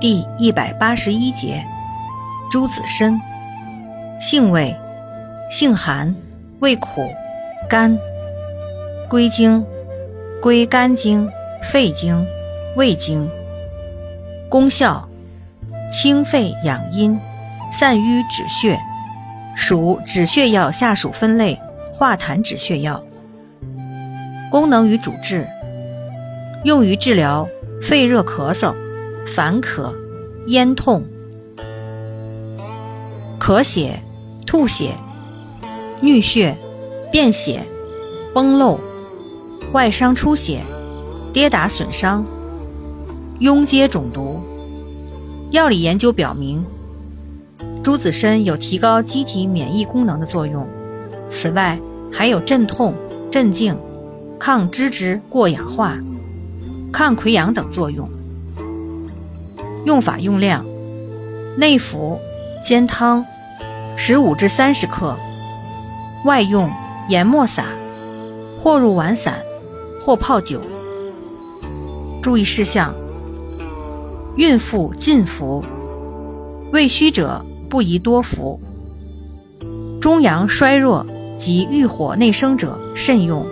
第一百八十一节，朱子参，性味，性寒，味苦，甘，归经，归肝经、肺经、胃经。功效，清肺养阴，散瘀止血，属止血药下属分类化痰止血药。功能与主治，用于治疗肺热咳嗽、烦渴、咽痛、咳血、吐血、衄血、便血、崩漏、外伤出血、跌打损伤、痈疖肿毒。药理研究表明，朱子参有提高机体免疫功能的作用，此外还有镇痛、镇静。抗脂质过氧化、抗溃疡等作用。用法用量：内服煎汤，十五至三十克；外用研末撒，或入丸散，或泡酒。注意事项：孕妇禁服，胃虚者不宜多服，中阳衰弱及郁火内生者慎用。